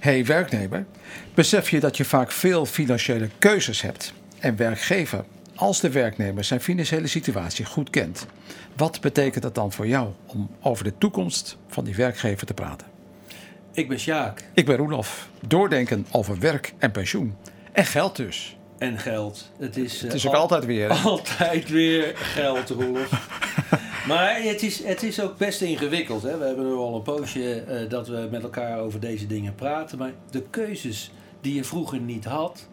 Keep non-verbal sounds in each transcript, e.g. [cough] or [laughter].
Hey werknemer, besef je dat je vaak veel financiële keuzes hebt en werkgever als de werknemer zijn financiële situatie goed kent. Wat betekent dat dan voor jou om over de toekomst van die werkgever te praten? Ik ben Sjaak. Ik ben Roelof. Doordenken over werk en pensioen. En geld dus. En geld. Het is, het is ook altijd weer. [laughs] Altijd weer geld, Roelof. [laughs] maar het is, het is ook best ingewikkeld. Hè? We hebben nu al een poosje uh, dat we met elkaar over deze dingen praten. Maar de keuzes die je vroeger niet had,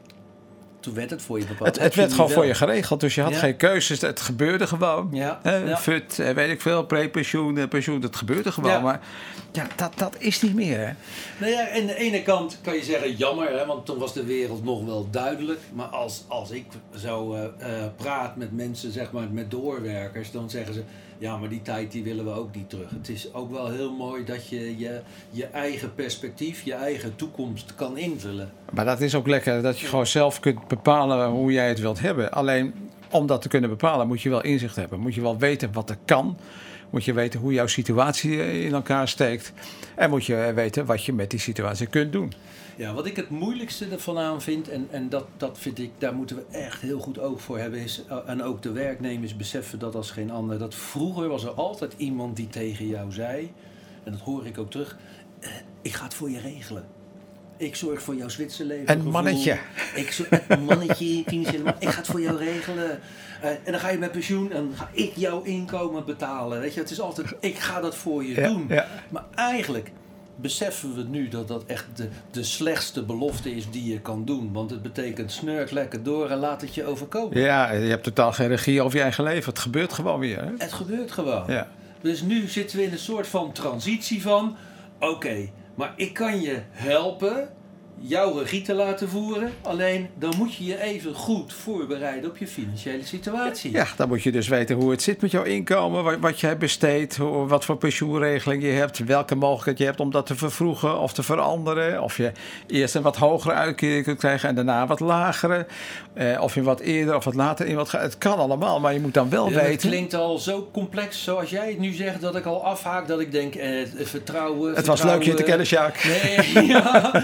toen werd het voor je bepaald. Het, het werd gewoon voor je geregeld, dus je had geen keuzes. Het gebeurde gewoon. Ja. ja. FUT, eh, weet ik veel, prepensioen, eh, pensioen, het gebeurde gewoon. Ja. Maar ja, dat, dat is niet meer. Hè? Nou ja, aan de ene kant kan je zeggen jammer, hè, want toen was de wereld nog wel duidelijk. Maar als, als ik zo uh, praat met mensen, zeg maar met doorwerkers, dan zeggen ze ja, maar die tijd die willen we ook niet terug. Het is ook wel heel mooi dat je je, je eigen perspectief, je eigen toekomst kan invullen. Maar dat is ook lekker dat je gewoon zelf kunt bepalen hoe jij het wilt hebben. Alleen om dat te kunnen bepalen moet je wel inzicht hebben. Moet je wel weten wat er kan. Moet je weten hoe jouw situatie in elkaar steekt. En moet je weten wat je met die situatie kunt doen. Ja, wat ik het moeilijkste ervan aan vind, en, en dat, dat vind ik, daar moeten we echt heel goed oog voor hebben, is, eh, en ook de werknemers beseffen dat als geen ander, dat vroeger was er altijd iemand die tegen jou zei, en dat hoor ik ook terug, eh, ik ga het voor je regelen. Ik zorg voor jouw Zwitserleven. Een mannetje. Ik, een mannetje, financiële Ik ga het voor jou regelen. Uh, en dan ga je met pensioen en ga ik jouw inkomen betalen. Weet je, het is altijd, ik ga dat voor je doen. Ja. Maar eigenlijk beseffen we nu dat dat echt de, de slechtste belofte is die je kan doen. Want het betekent snurk lekker door en laat het je overkomen. Ja, je hebt totaal geen regie over je eigen leven. Het gebeurt gewoon weer. Hè? Het gebeurt gewoon. Ja. Dus nu zitten we in een soort van transitie van... Oké, maar ik kan je helpen jouw regie te laten voeren. Alleen dan moet je je even goed voorbereiden op je financiële situatie. Ja, dan moet je dus weten hoe het zit met jouw inkomen, wat, wat je besteedt, wat voor pensioenregeling je hebt, welke mogelijkheid je hebt om dat te vervroegen of te veranderen. Of je eerst een wat hogere uitkering kunt krijgen en daarna wat lagere. Eh, of je wat eerder of wat later in wat gaat. Het kan allemaal, maar je moet dan wel weten. Het klinkt al zo complex zoals jij het nu zegt dat ik al afhaak dat ik denk eh, vertrouwen. Het was leuk je te kennen, Jacques. Nee, [laughs] ja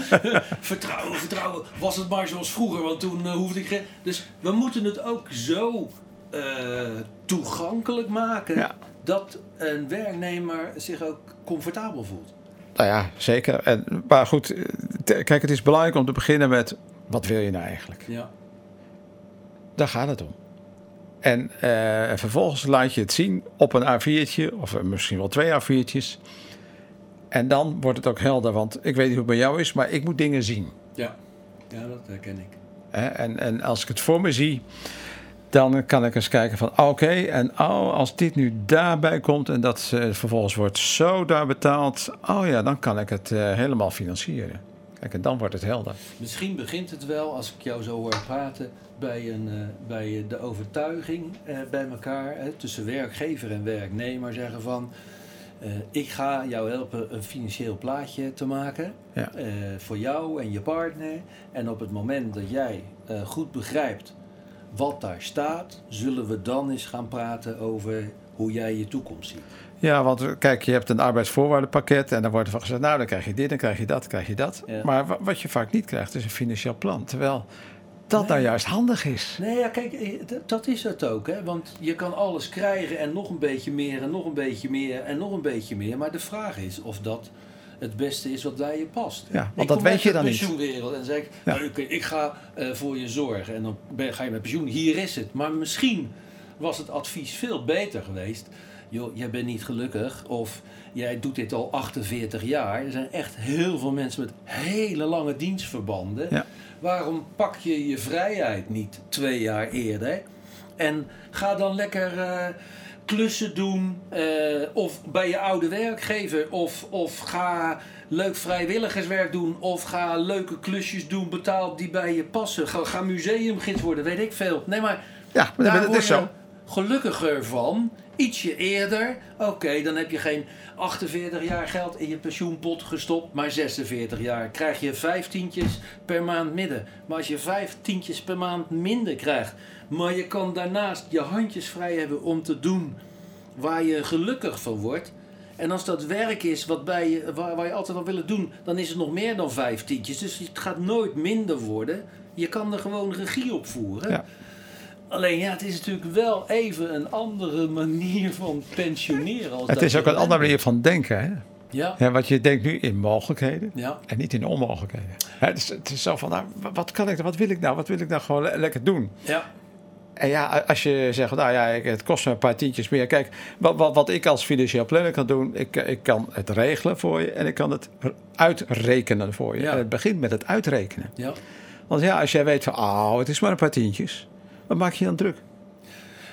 vertrouwen, vertrouwen. Was het maar zoals vroeger, want toen uh, hoefde ik geen... Dus we moeten het ook zo uh, toegankelijk maken... dat een werknemer zich ook comfortabel voelt. Nou ja, zeker. En, maar goed, eh, kijk, het is belangrijk om te beginnen met... wat wil je nou eigenlijk? Ja. Daar gaat het om. En uh, vervolgens laat je het zien op een A4'tje, of misschien wel twee A4'tjes. En dan wordt het ook helder, want ik weet niet hoe het bij jou is, maar ik moet dingen zien. Ja, ja dat herken ik. En, en als ik het voor me zie, dan kan ik eens kijken van oké, en oh, als dit nu daarbij komt en dat uh, vervolgens wordt zo daar betaald, oh ja, dan kan ik het uh, helemaal financieren. Kijk, en dan wordt het helder. Misschien begint het wel, als ik jou zo hoor praten, bij, een, uh, bij de overtuiging bij elkaar, tussen werkgever en werknemer, zeggen van uh, ik ga jou helpen een financieel plaatje te maken ja. uh, voor jou en je partner. En op het moment dat jij uh, goed begrijpt wat daar staat, zullen we dan eens gaan praten over hoe jij je toekomst ziet. Ja, want kijk, je hebt een arbeidsvoorwaardenpakket en dan wordt er van gezegd, nou dan krijg je dit, dan krijg je dat, dan krijg je dat. Ja. Maar wat je vaak niet krijgt is een financieel plan. Terwijl dat nee. nou juist handig is. Nee, ja, kijk, eh, dat is het ook. Hè? Want je kan alles krijgen en nog een beetje meer en nog een beetje meer en nog een beetje meer. Maar de vraag is of dat het beste is wat bij je past. Ja, want dat weet je dan niet. Ik kom pensioenwereld en zeg ik, ja. nou, ik ga uh, voor je zorgen. En dan ben, ga je met pensioen, hier is het. Maar misschien was het advies veel beter geweest. Joh, jij bent niet gelukkig of jij doet dit al 48 jaar. Er zijn echt heel veel mensen met hele lange dienstverbanden. Ja waarom pak je je vrijheid niet twee jaar eerder? En ga dan lekker uh, klussen doen, uh, of bij je oude werkgever, of, of ga leuk vrijwilligerswerk doen, of ga leuke klusjes doen, betaald die bij je passen. Ga, ga museumgids worden, weet ik veel. Nee, maar, ja, maar dat is zo. Gelukkiger van, ietsje eerder. Oké, dan heb je geen 48 jaar geld in je pensioenpot gestopt, maar 46 jaar krijg je vijftientjes per maand midden. Maar als je vijftientjes per maand minder krijgt, maar je kan daarnaast je handjes vrij hebben om te doen waar je gelukkig van wordt, En als dat werk is wat bij je, waar, waar je altijd al willen doen, dan is het nog meer dan vijf tientjes. Dus het gaat nooit minder worden. Je kan er gewoon regie op voeren. Ja. Alleen ja, het is natuurlijk wel even een andere manier van pensioneren. Als het is ook een andere manier van denken. Hè? Ja. ja. Want je denkt nu in mogelijkheden ja. en niet in onmogelijkheden. Het is, het is zo van, nou, wat kan ik, wat wil ik nou, wat wil ik nou gewoon lekker doen? Ja. En ja, als je zegt, nou ja, het kost me een paar tientjes meer. Kijk, wat, wat, wat ik als financieel planner kan doen, ik, ik kan het regelen voor je en ik kan het uitrekenen voor je. Ja. En het begint met het uitrekenen. Ja. Want ja, als jij weet van, oh, het is maar een paar tientjes, maak je dan druk?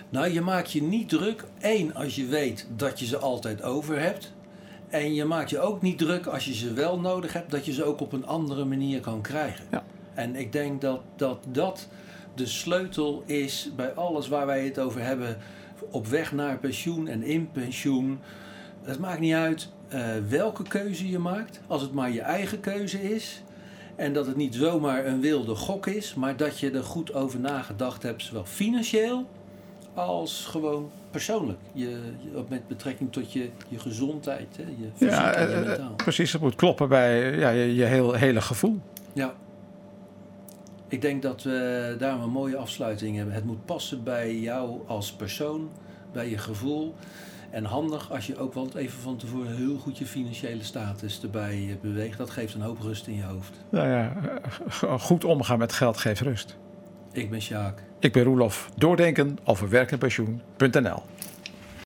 Nou, je maakt je niet druk. Eén, als je weet dat je ze altijd over hebt. En je maakt je ook niet druk als je ze wel nodig hebt, dat je ze ook op een andere manier kan krijgen. Ja. En ik denk dat, dat dat de sleutel is bij alles waar wij het over hebben. Op weg naar pensioen en in pensioen. Het maakt niet uit uh, welke keuze je maakt, als het maar je eigen keuze is. En dat het niet zomaar een wilde gok is, maar dat je er goed over nagedacht hebt, zowel financieel als gewoon persoonlijk. Je, je, met betrekking tot je, je gezondheid, hè, je fysiek ja, en je uh, mentaal. precies. Dat moet kloppen bij ja, je, je heel, hele gevoel. Ja. Ik denk dat we daar een mooie afsluiting hebben. Het moet passen bij jou als persoon, bij je gevoel. En handig als je ook wel even van tevoren heel goed je financiële status erbij beweegt. Dat geeft een hoop rust in je hoofd. Nou ja, goed omgaan met geld geeft rust. Ik ben Sjaak. Ik ben Roelof. Doordenken over werk en pensioen.nl